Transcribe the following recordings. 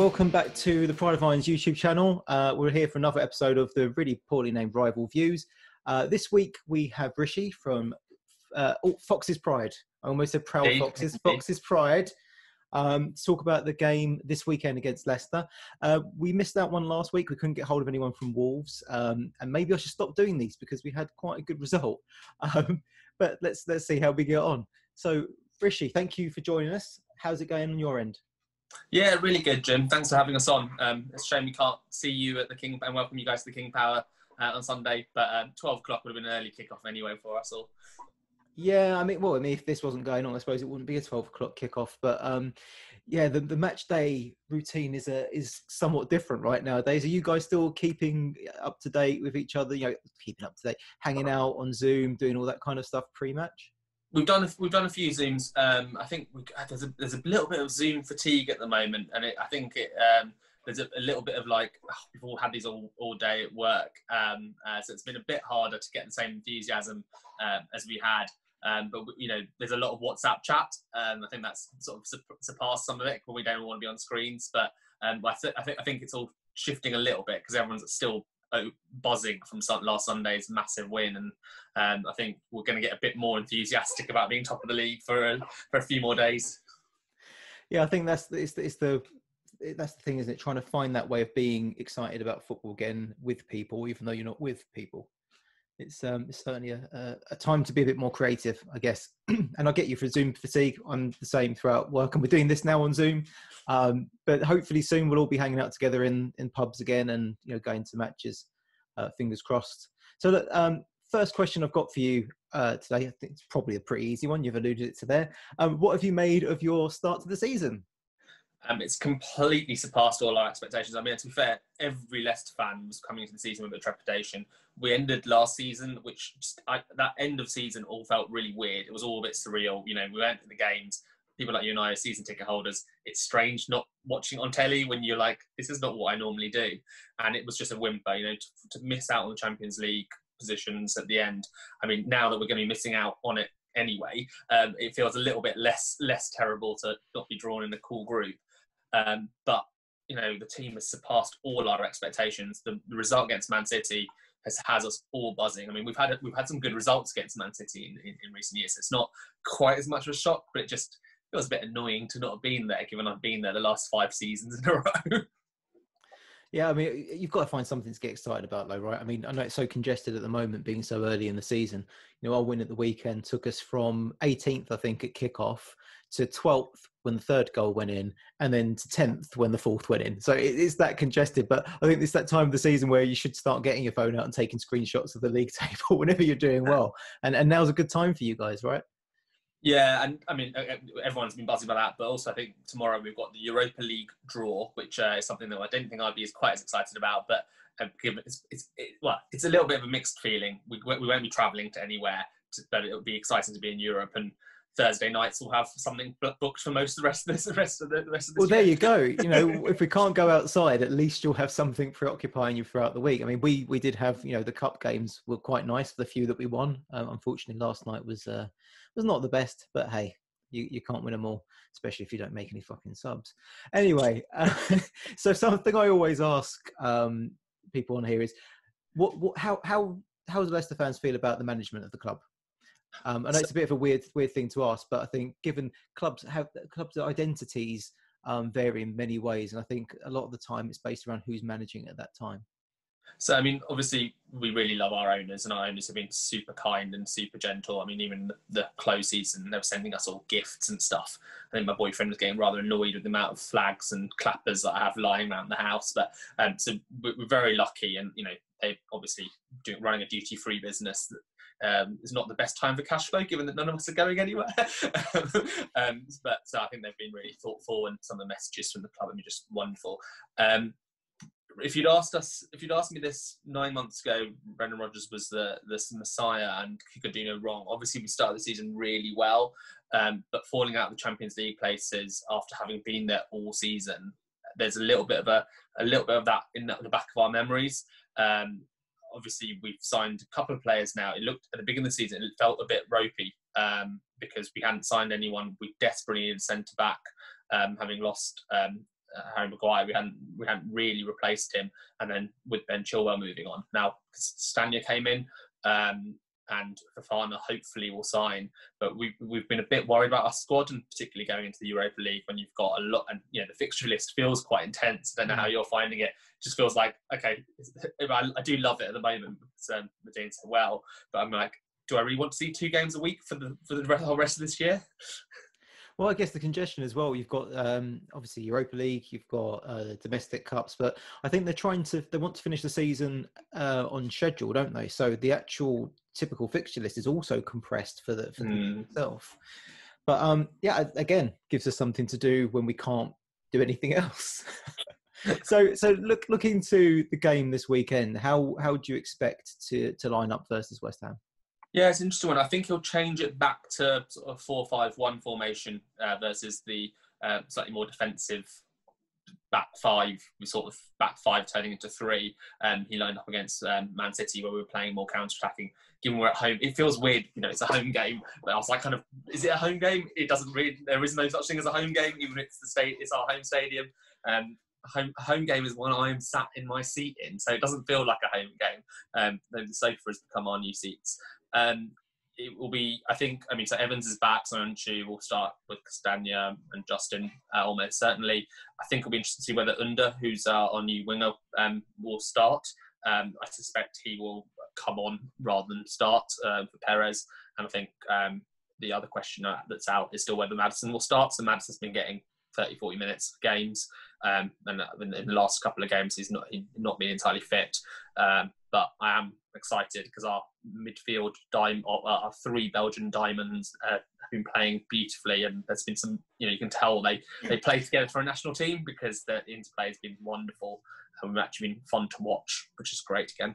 Welcome back to the Pride of Irons YouTube channel. Uh, we're here for another episode of the really poorly named Rival Views. Uh, this week we have Rishi from uh, oh, Foxes Pride. I almost said Proud Foxes. Fox's Pride. Um, talk about the game this weekend against Leicester. Uh, we missed that one last week. We couldn't get hold of anyone from Wolves, um, and maybe I should stop doing these because we had quite a good result. Um, but let's let's see how we get on. So, Rishi, thank you for joining us. How's it going on your end? Yeah, really good, Jim. Thanks for having us on. Um, it's a shame we can't see you at the King and welcome you guys to the King Power uh, on Sunday, but um, 12 o'clock would have been an early kickoff anyway for us all. Yeah, I mean, well, I mean, if this wasn't going on, I suppose it wouldn't be a 12 o'clock kickoff. But um, yeah, the, the match day routine is a, is somewhat different right nowadays. Are you guys still keeping up to date with each other? You know, keeping up to date, hanging out on Zoom, doing all that kind of stuff pre-match? We've done a, we've done a few zooms. Um, I think we, there's a there's a little bit of Zoom fatigue at the moment, and it, I think it um, there's a, a, little bit of like oh, we've all had these all, all day at work, um, uh, so it's been a bit harder to get the same enthusiasm uh, as we had. Um, but you know, there's a lot of WhatsApp chat. Um, I think that's sort of surpassed some of it we don't want to be on screens. But I, th- I think I think it's all shifting a little bit because everyone's still buzzing from last Sunday's massive win, and um, I think we're going to get a bit more enthusiastic about being top of the league for a, for a few more days. Yeah, I think that's it's, it's the that's the thing, isn't it? Trying to find that way of being excited about football again with people, even though you're not with people. It's um, it's certainly a, a, time to be a bit more creative, I guess. and I get you for Zoom fatigue. I'm the same throughout work, and we're doing this now on Zoom. Um, but hopefully soon we'll all be hanging out together in in pubs again, and you know going to matches. Uh, fingers crossed. So that um, first question I've got for you uh, today, I think it's probably a pretty easy one. You've alluded it to there. Um, what have you made of your start to the season? Um, it's completely surpassed all our expectations. I mean, to be fair, every Leicester fan was coming into the season with a trepidation. We ended last season, which just, I, that end of season all felt really weird. It was all a bit surreal. You know, we went to the games. People like you and I are season ticket holders. It's strange not watching on telly when you're like, this is not what I normally do. And it was just a whimper, you know, to, to miss out on the Champions League positions at the end. I mean, now that we're going to be missing out on it anyway, um, it feels a little bit less less terrible to not be drawn in a cool group. Um, but you know, the team has surpassed all our expectations. The, the, result against Man City has has us all buzzing. I mean, we've had we've had some good results against Man City in, in, in recent years. It's not quite as much of a shock, but it just feels a bit annoying to not have been there, given I've been there the last five seasons in a row. Yeah, I mean, you've got to find something to get excited about, though, right? I mean, I know it's so congested at the moment, being so early in the season. You know, our win at the weekend took us from 18th, I think, at kickoff to 12th when the third goal went in, and then to 10th when the fourth went in. So it is that congested. But I think it's that time of the season where you should start getting your phone out and taking screenshots of the league table whenever you're doing well. And and now's a good time for you guys, right? Yeah, and I mean everyone's been buzzing about that, but also I think tomorrow we've got the Europa League draw, which uh, is something that I don't think I'd be as quite as excited about. But uh, it's, it's it, well, it's a little bit of a mixed feeling. We we won't be travelling to anywhere, to, but it'll be exciting to be in Europe and Thursday nights we'll have something booked for most of the rest of this, the rest of the, the rest of this. Well, there you go. You know, if we can't go outside, at least you'll have something preoccupying you throughout the week. I mean, we we did have you know the cup games were quite nice for the few that we won. Um, unfortunately, last night was uh, was not the best, but hey, you, you can't win them all, especially if you don't make any fucking subs. Anyway, uh, so something I always ask um, people on here is, what, what, how, how, how do Leicester fans feel about the management of the club? Um, I know it's a bit of a weird, weird thing to ask, but I think given clubs have clubs' identities um, vary in many ways, and I think a lot of the time it's based around who's managing at that time. So, I mean, obviously, we really love our owners, and our owners have been super kind and super gentle. I mean, even the close season, they were sending us all gifts and stuff. I think my boyfriend was getting rather annoyed with the amount of flags and clappers that I have lying around the house. But um, so we're very lucky, and you know, they obviously doing running a duty free business um, is not the best time for cash flow, given that none of us are going anywhere. um, but so I think they've been really thoughtful, and some of the messages from the club have been just wonderful. Um, if you'd asked us, if you'd asked me this nine months ago, Brendan Rodgers was the the messiah and he could do no wrong. Obviously, we started the season really well, um, but falling out of the Champions League places after having been there all season, there's a little bit of a a little bit of that in the, back of our memories. Um, obviously, we've signed a couple of players now. It looked at the beginning of the season, it felt a bit ropey um, because we hadn't signed anyone. We desperately needed centre back, um, having lost um, uh, Harry Maguire, we hadn't we hadn't really replaced him, and then with Ben Chilwell moving on, now Castagna came in. Um, and Fofana hopefully will sign. But we've, we've been a bit worried about our squad, and particularly going into the Europa League when you've got a lot, and you know the fixture list feels quite intense. I don't know how mm. you're finding it. it just feels like okay, I, I, do love it at the moment because um, doing so well. But I'm like, do I really want to see two games a week for the for the whole rest of this year? Well, I guess the congestion as well. You've got um, obviously Europa League, you've got uh, domestic cups, but I think they're trying to they want to finish the season uh, on schedule, don't they? So the actual typical fixture list is also compressed for the for mm. itself. But um, yeah, again, gives us something to do when we can't do anything else. so so look looking to the game this weekend. How how do you expect to to line up versus West Ham? Yeah, it's an interesting one. I think he'll change it back to sort of four-five-one formation uh, versus the uh, slightly more defensive back five. We sort of back five turning into three. Um, he lined up against um, Man City where we were playing more counter-attacking. Given we're at home, it feels weird. You know, it's a home game. But I was like, kind of, is it a home game? It doesn't really. There is no such thing as a home game, even if it's the state. It's our home stadium. Um, home home game is one I'm sat in my seat in, so it doesn't feel like a home game. Um, the sofa has become our new seats. Um, it will be, I think, I mean, so Evans is back, so Söyüncü will start with Castagna and Justin uh, almost certainly. I think it'll be interesting to see whether Under, who's uh, our new winger, um, will start. Um, I suspect he will come on rather than start uh, for Perez. And I think um, the other question that's out is still whether Maddison will start. So Maddison's been getting 30, 40 minutes games. Um, and in, the last couple of games, he's not he's not been entirely fit. Um, but I am excited because our midfield dime, uh, our three Belgian diamonds uh, have been playing beautifully, and there's been some, you know, you can tell they they play together for a national team because the interplay has been wonderful, and we've actually been fun to watch, which is great again.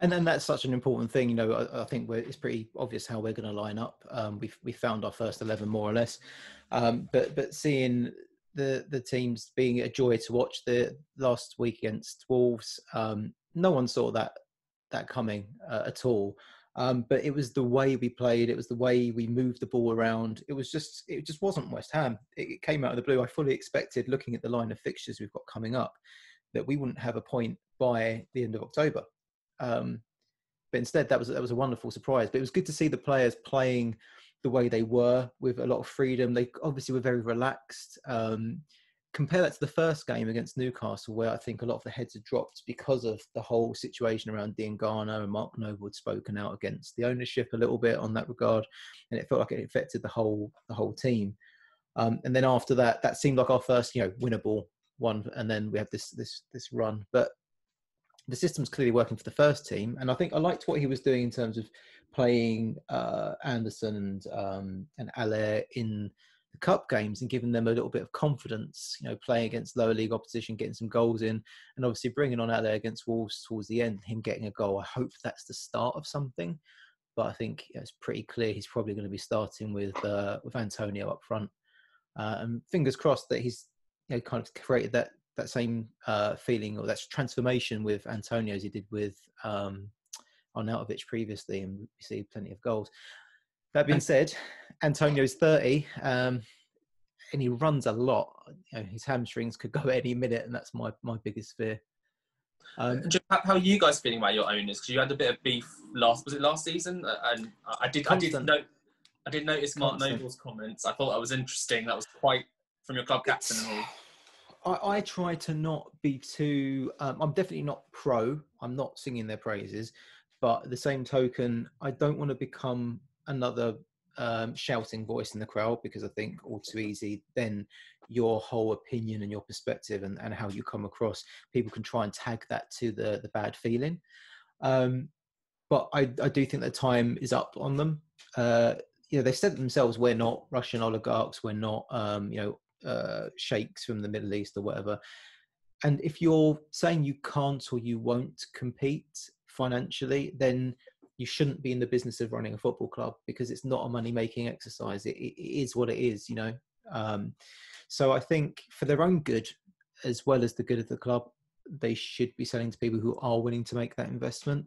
And then that's such an important thing, you know. I, I think it's pretty obvious how we're going to line up. Um, we've we found our first eleven more or less, um, but but seeing the the teams being a joy to watch the last week against Wolves, um, no one saw that that coming uh, at all. Um, but it was the way we played. It was the way we moved the ball around. It was just, it just wasn't West Ham. It, it, came out of the blue. I fully expected, looking at the line of fixtures we've got coming up, that we wouldn't have a point by the end of October. Um, but instead, that was that was a wonderful surprise. But it was good to see the players playing the way they were with a lot of freedom. They obviously were very relaxed. Um, compare that to the first game against Newcastle, where I think a lot of the heads had dropped because of the whole situation around Diangana and Mark Noble had spoken out against the ownership a little bit on that regard, and it felt like it affected the whole the whole team. Um, and then after that, that seemed like our first, you know, winnable one, and then we had this this this run. But the system's clearly working for the first team, and I think I liked what he was doing in terms of playing uh, Anderson and um, and Haller in the cup games and giving them a little bit of confidence, you know, playing against lower league opposition, getting some goals in, and obviously bringing on there against Wolves towards the end, him getting a goal. I hope that's the start of something, but I think it's pretty clear he's probably going to be starting with uh, with Antonio up front, uh, and fingers crossed that he's you know kind of created that that same uh, feeling or that transformation with Antonio as he did with um, Arnautovic previously, and we see plenty of goals. That being said, Antonio's 30 um, and he runs a lot. You know, his hamstrings could go any minute, and that's my, my biggest fear. Um, how are you guys feeling about your owners? Because you had a bit of beef last was it last season? Uh, and I did constant. I did note I did notice Mark constant. Noble's comments. I thought that was interesting. That was quite from your club captain and all. I, I, try to not be too. Um, I'm definitely not pro. I'm not singing their praises, but the same token, I don't want to become another um, shouting voice in the crowd because I think all too easy then your whole opinion and your perspective and, and how you come across people can try and tag that to the the bad feeling. Um, but I, I do think the time is up on them. Uh, you know, they said themselves, we're not Russian oligarchs, we're not, um, you know, uh, sheikhs from the Middle East or whatever. And if you're saying you can't or you won't compete financially, then you shouldn't be in the business of running a football club because it's not a money making exercise. It, it is what it is, you know. Um, so I think for their own good, as well as the good of the club, they should be selling to people who are willing to make that investment.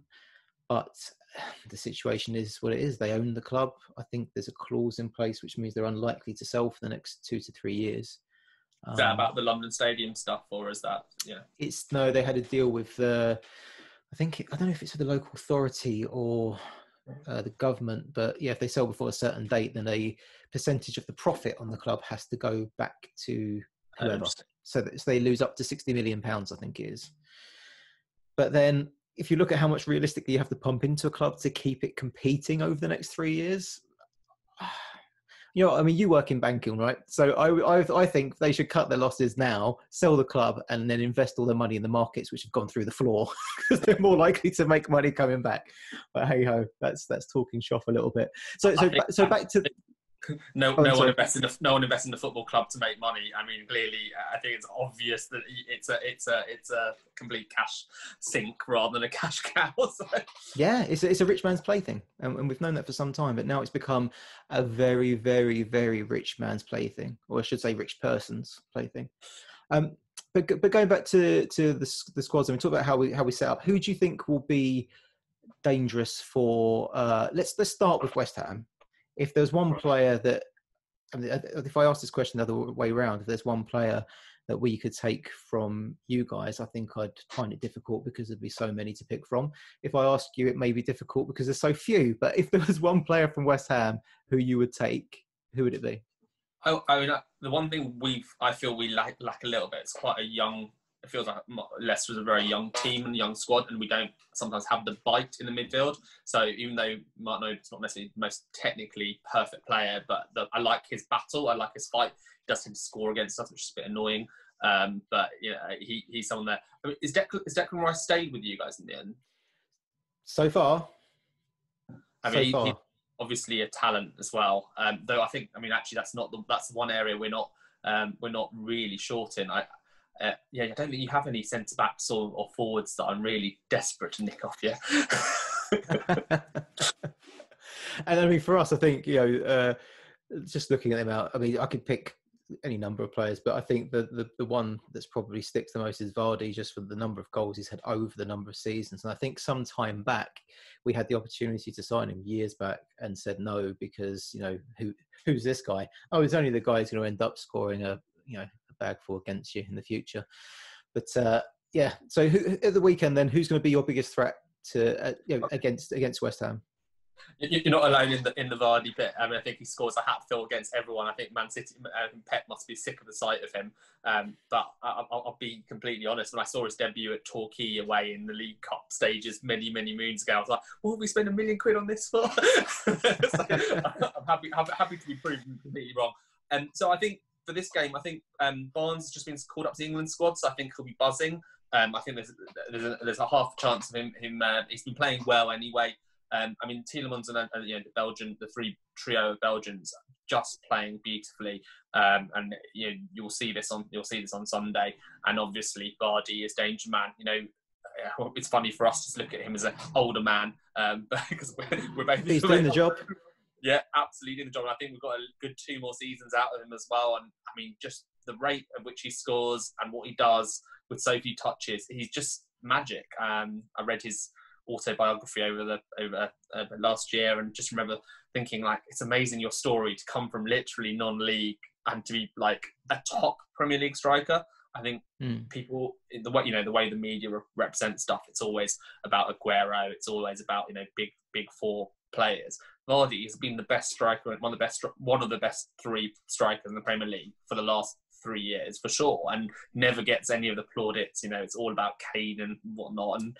But the situation is what it is. They own the club. I think there's a clause in place which means they're unlikely to sell for the next two to three years. Is that Um, about the London Stadium stuff, or is that yeah? It's no, they had a deal with the. I think I don't know if it's with the local authority or uh, the government, but yeah, if they sell before a certain date, then a percentage of the profit on the club has to go back to whoever. so that so they lose up to 60 million pounds i think it is but then if you look at how much realistically you have to pump into a club to keep it competing over the next three years you know i mean you work in banking right? So i i, I think they should cut their losses now sell the club and then invest all their money in the markets which have gone through the floor because they're more likely to make money coming back. But hey ho that's that's talking shop a little bit. So so so back to No, Oh, no one invests in the no one invests in the football club to make money. I mean, clearly, I think it's obvious that it's a it's a it's a complete cash sink rather than a cash cow. So, Yeah, it's a, it's a rich man's plaything, and, and we've known that for some time. But now it's become a very, very, very rich man's plaything, or I should say, rich person's plaything. Um, but but going back to to the the squads, and we talk about how we how we set up. Who do you think will be dangerous for? Uh, let's let's start with West Ham. If there's one player that, uh, if I ask this question the other way around, if there's one player that we could take from you guys, I think I'd find it difficult because there'd be so many to pick from if I ask you, it may be difficult because there's so few. But if there was one player from West Ham who you would take, who would it be? I, I mean, uh, the one thing we've I feel we lack lack a little bit. It's quite a young. It feels like Leicester's a very young team and young squad, and we don't sometimes have the bite in the midfield. So even though Martin Odegaard's not necessarily the most technically perfect player, but the, I like his battle. I like his fight. He does tend to score against us, which is a bit annoying. Um, but you know, he, he's someone there. I mean, is Declan, is Declan Rice stayed with you guys in the end? So far, I so mean, he- far. he's obviously a talent as well. Um, though I think, I mean, actually, that's not the, that's one area we're not um, we're not really short in. I, uh, yeah, I don't think you have any centre backs or, or forwards that I'm really desperate to nick off you. and I mean, for us, I think you know, uh, just looking at them out. I mean, I could pick any number of players, but I think the, the the one that's probably sticks the most is Vardy, just for the number of goals he's had over the number of seasons. And I think some time back we had the opportunity to sign him years back and said no because you know who who's this guy? Oh, he's only the guy who's going to end up scoring a you know bag for against you in the future. But uh, yeah, so who, at the weekend then, who's going to be your biggest threat to uh, you know, against against West Ham? You- You're not alone in the in the Vardy bit. I mean, I think he scores a hatfill against everyone. I think Man City, uh, Pep must be sick of the sight of him. Um, but I, I'll, I'll be completely honest. When I saw his debut at Torquay away in the League Cup stages many, many moons ago, I was like, "What have we spent a million quid on this for?" So, I'm happy, happy to be proven completely wrong. And so I think for this game, I think um, Barnes has just been called up to the England squad, so I think he'll be buzzing. Um, I think there's there's a, there's a half chance of him. him uh, he's been playing well anyway. Um, I mean, Tielemans and uh, you know, the Belgian, the three trio of Belgians, just playing beautifully. Um, and you know, you'll see this on you'll see this on Sunday. And obviously, Vardy is danger man. You know, it's funny for us to look at him as an older man um, because we're, we're both He's doing the job. Yeah, absolutely doing the job. And I think we've got a good two more seasons out of him as well. And I mean, just the rate at which he scores and what he does with so few touches, he's just magic. Um, I read his autobiography over the over uh, last year, and just remember thinking like, it's amazing your story to come from literally non-league and to be like a top Premier League striker. I think Mm. people the way you know the way the media re- represent stuff. It's always about Aguero. It's always about you know big big four players. Vardy has been the best striker, one of the best, one of the best three strikers in the Premier League for the last three years for sure, and never gets any of the plaudits. You know, it's all about Kane and whatnot. And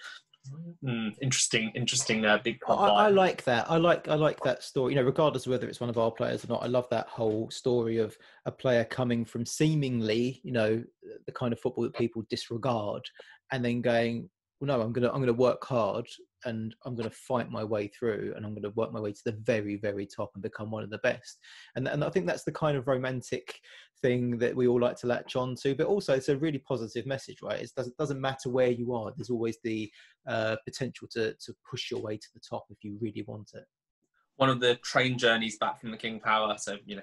mm, interesting, interesting uh, big I. I like that. I like I like that story. You know, regardless of whether it's one of our players or not, I love that whole story of a player coming from seemingly, you know, the kind of football that people disregard, and then going, well, no, I'm gonna I'm gonna work hard and I'm gonna fight my way through, and I'm gonna work my way to the very very top and become one of the best. And and I think that's the kind of romantic thing that we all like to latch on to. But also, it's a really positive message, right? It doesn't doesn't matter where you are. There's always the uh, potential to to push your way to the top if you really want it. one of the train journeys back from the King Power. So you know,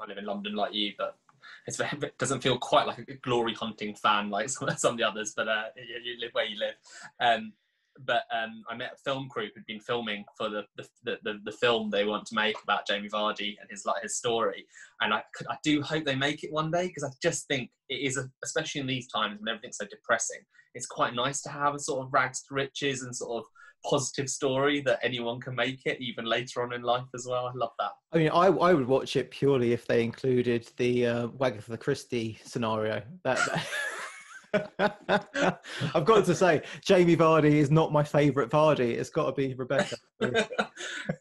I live in London like you, but it's it doesn't feel quite like a glory hunting fan like some, some of the others. But uh, you, you live where you live. Um, but um, I met a film crew who'd been filming for the the, the, the film they want to make about Jamie Vardy and his like his story. And I I do hope they make it one day because I just think it is, a, especially in these times when everything's so depressing. It's quite nice to have a sort of rags to riches and sort of positive story that anyone can make it even later on in life as well. I love that. I mean, I I would watch it purely if they included the uh, Wagatha Christie scenario. That. that I've got to say, Jamie Vardy is not my favourite Vardy. It's got to be Rebecca.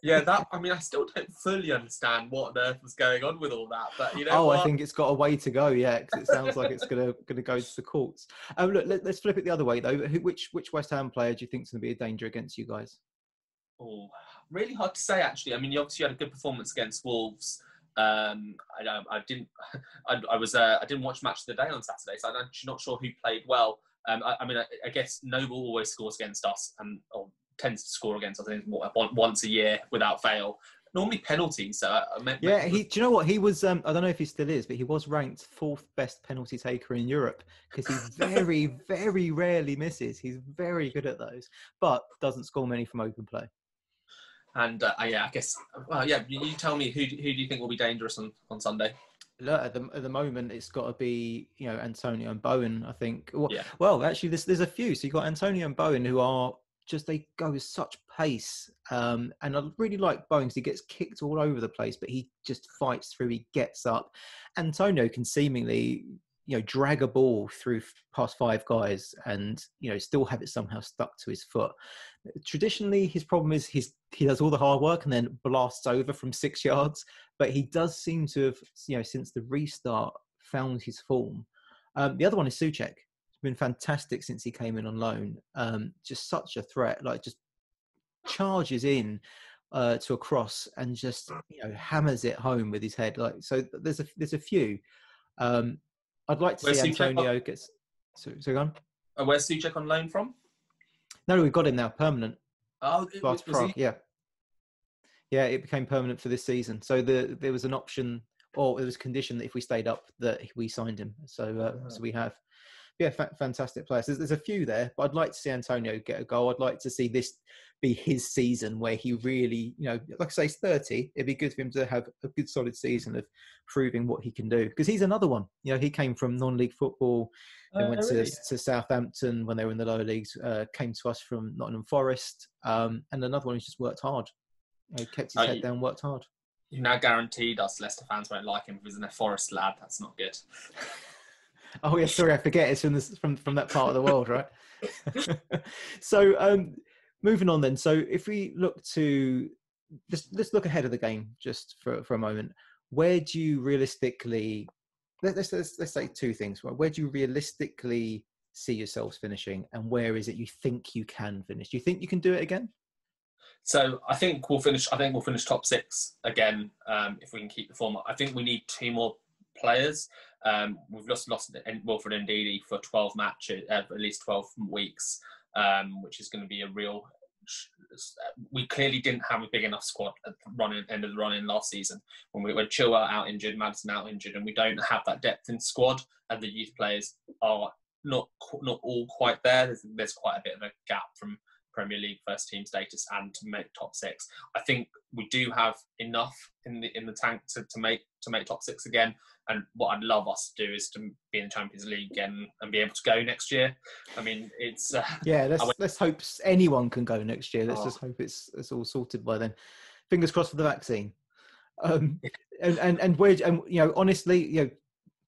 yeah, that. I mean, I still don't fully understand what on earth was going on with all that, but you know. Oh, what? I think it's got a way to go. Yeah, because it sounds like it's gonna gonna go to the courts. Um, look, let, us flip it the other way though. Who, which which West Ham player do you think is going to be a danger against you guys? Oh, really hard to say actually. I mean, you obviously had a good performance against Wolves. Um, I, I didn't. I, I was. Uh, I didn't watch match of the day on Saturday, so I'm actually not sure who played well. Um, I, I, mean, I, I, guess Noble always scores against us, and or tends to score against us. I think once a year without fail. Normally penalties. So I meant, yeah, he. Do you know what he was? Um, I don't know if he still is, but he was ranked fourth best penalty taker in Europe because he very, very rarely misses. He's very good at those, but doesn't score many from open play. And uh, yeah, I guess. Well, yeah. You tell me who who do you think will be dangerous on, on Sunday? Look, at the at the moment, it's got to be you know Antonio and Bowen. I think. Well, yeah. well, actually, there's there's a few. So you have got Antonio and Bowen who are just they go with such pace. Um, and I really like Bowen because he gets kicked all over the place, but he just fights through. He gets up. Antonio can seemingly you know drag a ball through past five guys and you know still have it somehow stuck to his foot. Traditionally his problem is he's he does all the hard work and then blasts over from six yards but he does seem to have you know since the restart found his form. Um, the other one is Soucek been fantastic since he came in on loan. Um, just such a threat like just charges in uh, to a cross and just you know hammers it home with his head like so there's a there's a few. Um, I'd like to where's see Antonio on, gets. So, so on. Uh, where's Soucek on loan from? No, we've got him now, permanent. Oh, it, was Prague, yeah, yeah, it became permanent for this season. So the there was an option, or it was a condition that if we stayed up, that we signed him. So uh, oh. so we have. Yeah, fa- fantastic players. There's, there's a few there, but I'd like to see Antonio get a goal. I'd like to see this be his season where he really, you know, like I say, he's 30. It'd be good for him to have a good solid season of proving what he can do because he's another one. You know, he came from non-league football, then uh, went really? to, to Southampton when they were in the lower leagues, uh, came to us from Nottingham Forest, um, and another one who's just worked hard. You know, kept his oh, head you, down, worked hard. You now guaranteed us Leicester fans won't like him because he's a Forest lad. That's not good. oh yeah, sorry, I forget it's from this, from from that part of the world, right? so um, moving on then. So if we look to let's let's look ahead of the game just for for a moment. Where do you realistically let's let's let's say two things. Where do you realistically see yourselves finishing, and where is it you think you can finish? Do you think you can do it again? So I think we'll finish. I think we'll finish top six again um, if we can keep the form. I think we need two more players. Um, we've just lost Wilfred Ndidi for 12 matches, uh, at least 12 weeks um, which is going to be a real. We clearly didn't have a big enough squad at the running end of the run in last season when we were Chilwell out injured, Maddison out injured, and we don't have that depth in squad, and the youth players are not not all quite there. There's, there's quite a bit of a gap from Premier League first team status and to make top six. I think we do have enough in the in the tank to, to make to make top six again. And what I'd love us to do is to be in the Champions League again and be able to go next year. I mean, it's uh, yeah. Let's went, let's hope anyone can go next year. Let's oh. just hope it's it's all sorted by then. Fingers crossed for the vaccine. Um, and and and where and you know honestly, you know,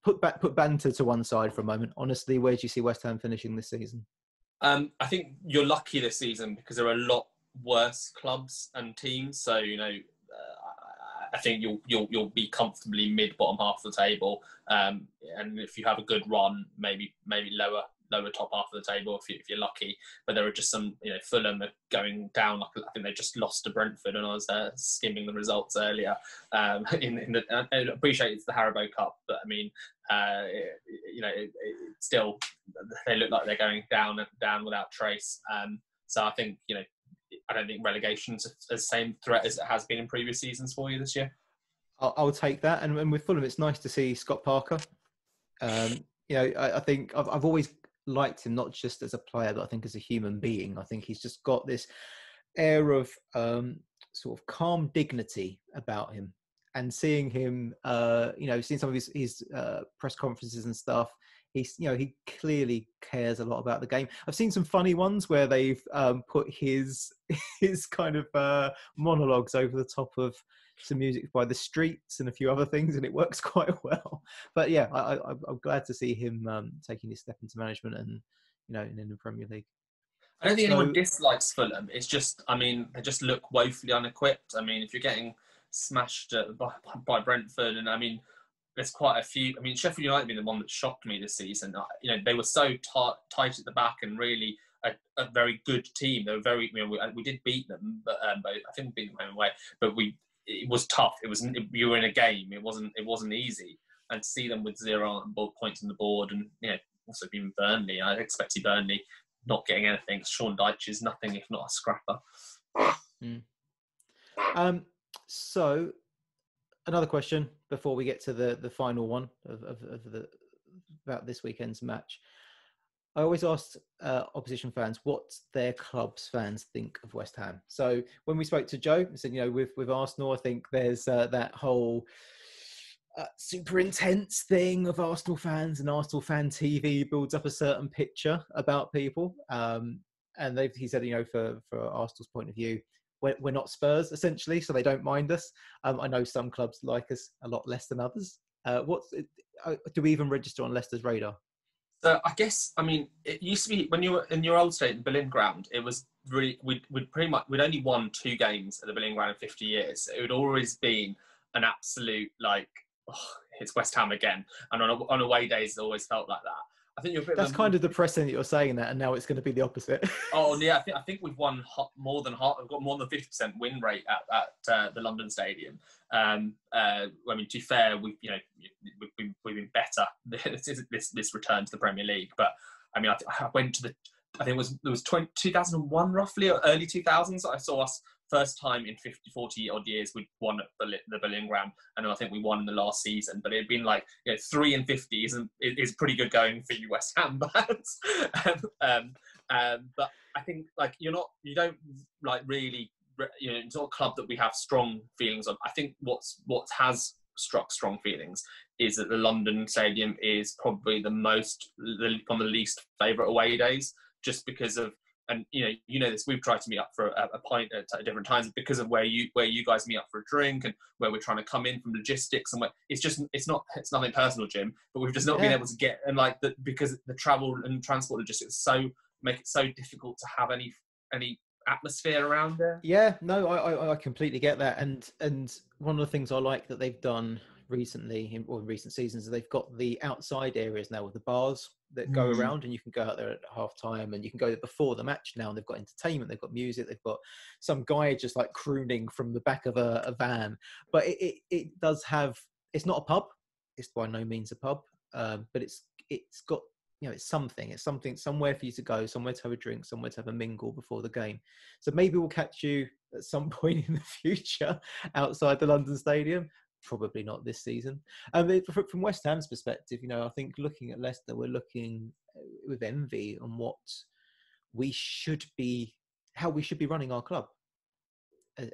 put back put banter to one side for a moment. Honestly, where do you see West Ham finishing this season? Um, I think you're lucky this season because there are a lot worse clubs and teams. So you know, uh, I think you'll you'll you'll be comfortably mid bottom half of the table. Um, and if you have a good run, maybe maybe lower lower top half of the table if, you, if you're lucky. But there are just some, you know, Fulham are going down. Like I think they just lost to Brentford, and I was uh, skimming the results earlier. Um, in, in the, I appreciate it's the Haribo Cup, but I mean, uh, it, you know, it, it still they look like they're going down down without trace. Um, so I think you know, I don't think relegation's the same threat as it has been in previous seasons for you this year. I'll, I'll take that, and, and with Fulham, it's nice to see Scott Parker. Um, you know, I, I think I've, I've always liked him not just as a player, but I think as a human being. I think he's just got this air of um, sort of calm dignity about him. And seeing him, uh, you know, seeing some of his, his uh, press conferences and stuff, he's, you know, he clearly cares a lot about the game. I've seen some funny ones where they've um, put his his kind of uh, monologues over the top of some music by the Streets and a few other things, and it works quite well. But yeah, I, am glad to see him um, taking his step into management and you know in, in the Premier League. I don't think so, anyone dislikes Fulham. It's just, I mean, they just look woefully unequipped. I mean, if you're getting smashed by, by Brentford, and I mean, there's quite a few. I mean, Sheffield United being the one that shocked me this season. You know, they were so t- tight at the back and really a, a, very good team. They were very. You know, we, we did beat them, but, um, I think we beat them home away. But we, it was tough. It was you were in a game. It wasn't. It wasn't easy. And to see them with zero points on the board, and you know, also being Burnley, I expected Burnley not getting anything. Sean Dyche is nothing if not a scrapper. Mm. Um, so, another question before we get to the the final one of, of, of the about this weekend's match. I always ask uh, opposition fans what their club's fans think of West Ham. So when we spoke to Joe, he said, you know, with with Arsenal, I think there's uh, that whole uh, super intense thing of Arsenal fans and Arsenal fan TV builds up a certain picture about people. Um, and they he said, you know, for, for Arsenal's point of view, we're, we're not Spurs essentially, so they don't mind us. Um, I know some clubs like us a lot less than others. Uh, what's uh, do we even register on Leicester's radar? So I guess I mean it used to be when you were in your old state, the Boleyn Ground. It was really we'd, we'd pretty much we'd only won two games at the Boleyn Ground in 50 years. It would always been an absolute like oh, it's West Ham again. And on, a, on away days, it always felt like that. I think you're That's kind of depressing that you're saying that, and now it's going to be the opposite. oh yeah, I think I think we've won more than half. We've got more than fifty percent win rate at, at uh, the London Stadium. Um, uh, I mean, to be fair, we've you know we've been, we've been better this, this this return to the Premier League. But I mean, I, I went to the I think it was it was 20, 2001 roughly, or early 2000s. I saw us first time in 50, 40 odd years we'd won the, the Boleyn Ground, and I think we won in the last season. But it'd been like you know, three and 50 isn't is pretty good going for you West Ham um, um, um, but I think like you're not you don't like really you know it's not a club that we have strong feelings on. I think what's what has struck strong feelings is that the London Stadium is probably the most the, on the least favourite away days, just because of and you know you know this we've tried to meet up for a, a pint at, different times because of where you where you guys meet up for a drink and where we're trying to come in from logistics and where it's just it's not it's nothing personal jim but we've just not yeah. been able to get and like the, because the travel and transport logistics so make it so difficult to have any any atmosphere around there. Yeah no I, I i completely get that. And and one of the things i like that they've done recently in, or in recent seasons they've got the outside areas now with the bars that go mm. around and you can go out there at half time and you can go there before the match now and they've got entertainment they've got music they've got some guy just like crooning from the back of a, a van. But it, it, it, does have it's not a pub it's by no means a pub um, but it's it's got you know it's something it's something somewhere for you to go somewhere to have a drink somewhere to have a mingle before the game. So maybe we'll catch you at some point in the future outside the london stadium probably not this season. Um, from West Ham's perspective, you know, I think looking at Leicester, we're looking uh, with envy on what we should be, how we should be running our club.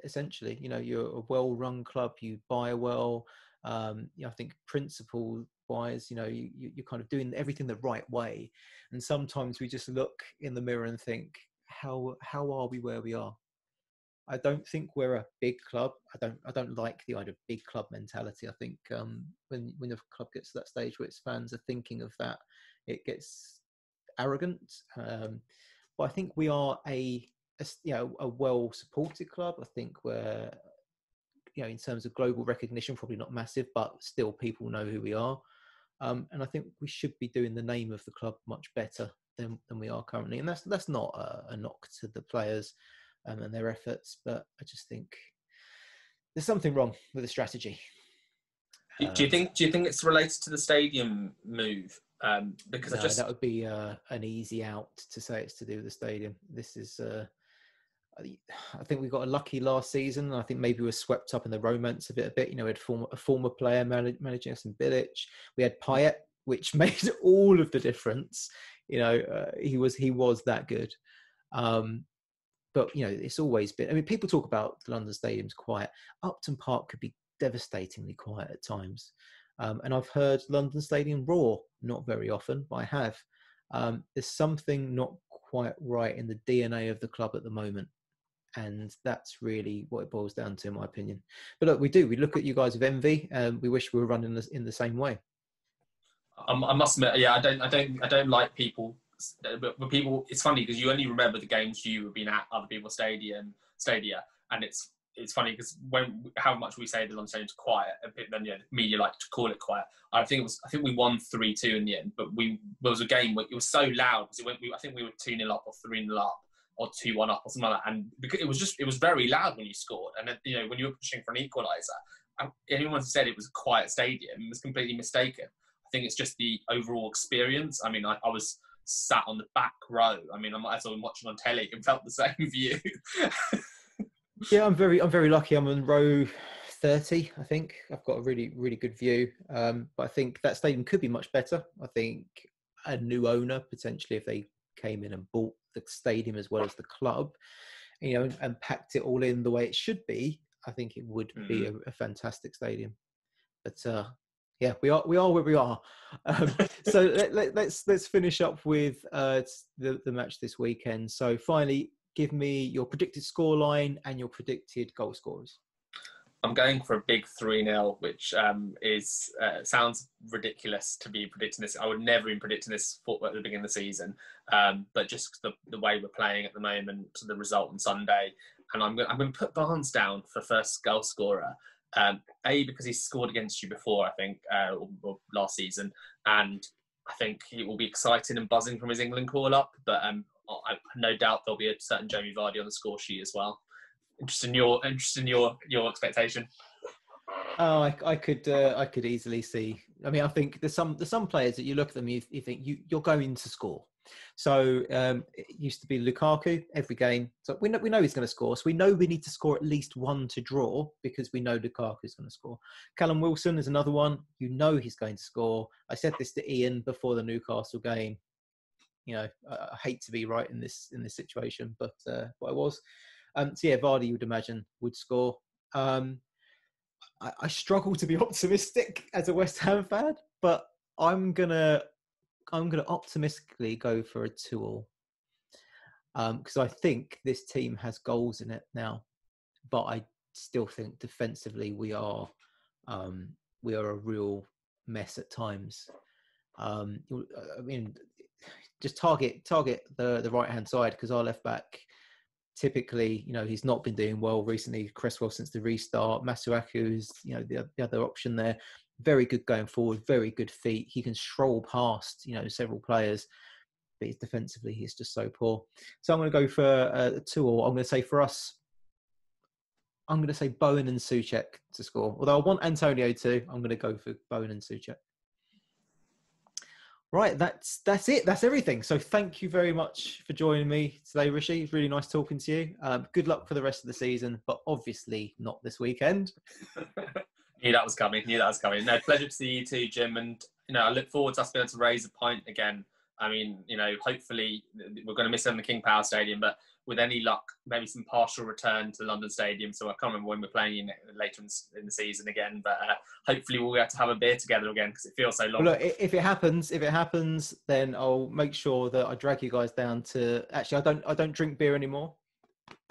Essentially, you know, you're a well-run club. You buy well. Um, you know, I think principle-wise, you know, you, you're kind of doing everything the right way. And sometimes we just look in the mirror and think, how how are we where we are? I don't think we're a big club. I don't I don't like the idea of big club mentality. I think um, when when a club gets to that stage where its fans are thinking of that, it gets arrogant. Um, but I think we are a, a you know a well supported club. I think we're you know in terms of global recognition probably not massive, but still people know who we are. Um, and I think we should be doing the name of the club much better than, than we are currently. And that's that's not a, a knock to the players um, and their efforts. But I just think there's something wrong with the strategy. Do, do you um, think? Do you think it's related to the stadium move? Um, because no, I just that would be uh, an easy out to say it's to do with the stadium. This is. Uh, I think we got a lucky last season. I think maybe we were swept up in the romance of it a bit. You know, we had former, a former player managing us in Bilic. We had Payet which made all of the difference. You know, uh, he was he was that good. Um, but you know, it's always been. I mean, people talk about London stadiums quiet. Upton Park could be devastatingly quiet at times, um, and I've heard London Stadium roar not very often, but I have. Um, there's something not quite right in the DNA of the club at the moment and that's really what it boils down to, in my opinion. But look, we do. We look at you guys with envy, and we wish we were running in the same way. I must admit, yeah, I don't, I don't, I don't like people. But, people, it's funny because you only remember the games you have been at other people's stadium, stadia, and it's it's funny because when how much we say the London Stadium's quiet, then yeah, media like to call it quiet. I think it was I think we won three two in the end, but we there was a game where it was so loud because it went. We, I think we were two 0 up or three 0 up, or two one up or something like that. And because it was just it was very loud when you scored, and you know when you were pushing for an equaliser, um, anyone who said it was a quiet stadium was completely mistaken. I think it's just the overall experience. I mean, I, I was sat on the back row. I mean, I might as been watching on telly and felt the same view. yeah, I'm very I'm very lucky. I'm on row 30, I think. I've got a really, really good view. Um, but I think that stadium could be much better. I think a new owner, potentially, if they came in and bought the stadium as well as the club, you know, and, and packed it all in the way it should be, I think it would mm. be a, a, fantastic stadium. But uh, yeah, we are we are where we are. Um, so let, let, let's let's finish up with uh, the the match this weekend. So finally, give me your predicted scoreline and your predicted goal scorers. I'm going for a big 3 0, which um, is uh, sounds ridiculous to be predicting this. I would never have predicting this at the beginning of the season, um, but just the, the way we're playing at the moment, the result on Sunday. And I'm going, I'm going to put Barnes down for first goal scorer. Um, a, because he's scored against you before, I think, uh, last season. And I think he will be excited and buzzing from his England call up. But um, I, no doubt there'll be a certain Jamie Vardy on the score sheet as well interested in your interest in your your expectation. Oh, I, I could uh, I could easily see. I mean, I think there's some there's some players that you look at them, you, you think you you're going to score. So um, it used to be Lukaku every game. So we know we know he's going to score. So we know we need to score at least one to draw because we know Lukaku is going to score. Callum Wilson is another one. You know he's going to score. I said this to Ian before the Newcastle game. You know, I, I hate to be right in this in this situation, but uh, what I was. Um, so yeah, Vardy, you would imagine, would score. Um, I, I, struggle to be optimistic as a West Ham fan, but I'm gonna I'm gonna optimistically go for a two-all because um, I think this team has goals in it now, but I still think defensively we are um, we are a real mess at times. Um, I mean, just target target the the right hand side because our left back typically, you know, he's not been doing well recently. Cresswell since the restart. Masuaku is, you know, the, the other option there. Very good going forward, very good feet. He can stroll past, you know, several players, but he's defensively, he's just so poor. So I'm going to go for a two or I'm going to say for us, I'm going to say Bowen and Soucek to score. Although I want Antonio to, I'm going to go for Bowen and Soucek. Right, that's that's it. That's everything. So thank you very much for joining me today, Rishi. It's really nice talking to you. Um, good luck for the rest of the season, but obviously not this weekend. Knew that was coming. Knew that was coming. No, pleasure to see you too, Jim. And you know, I look forward to us being able to raise a pint again. I mean, you know, hopefully we're going to miss it in the King Power Stadium, but with any luck, maybe some partial return to the London Stadium. So I can't remember when we're playing in later in, the season again, but uh, hopefully we'll get to have a beer together again because it feels so long. Well, look, if it happens, if it happens, then I'll make sure that I drag you guys down to. Actually, I don't. I don't drink beer anymore.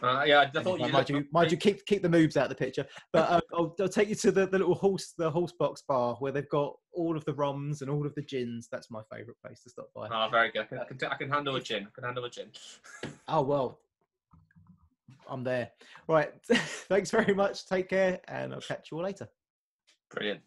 Uh, yeah, I thought you. Mind you, mind you keep keep the moves out of the picture. But uh, I'll, I'll, take you to the, the little horse the horse box bar where they've got all of the rums and all of the gins. That's my favourite place to stop by. Oh, very good. I can, I can handle a gin. I can handle a gin. oh well, I'm there. Right. Thanks very much. Take care, and I'll catch you all later. Brilliant.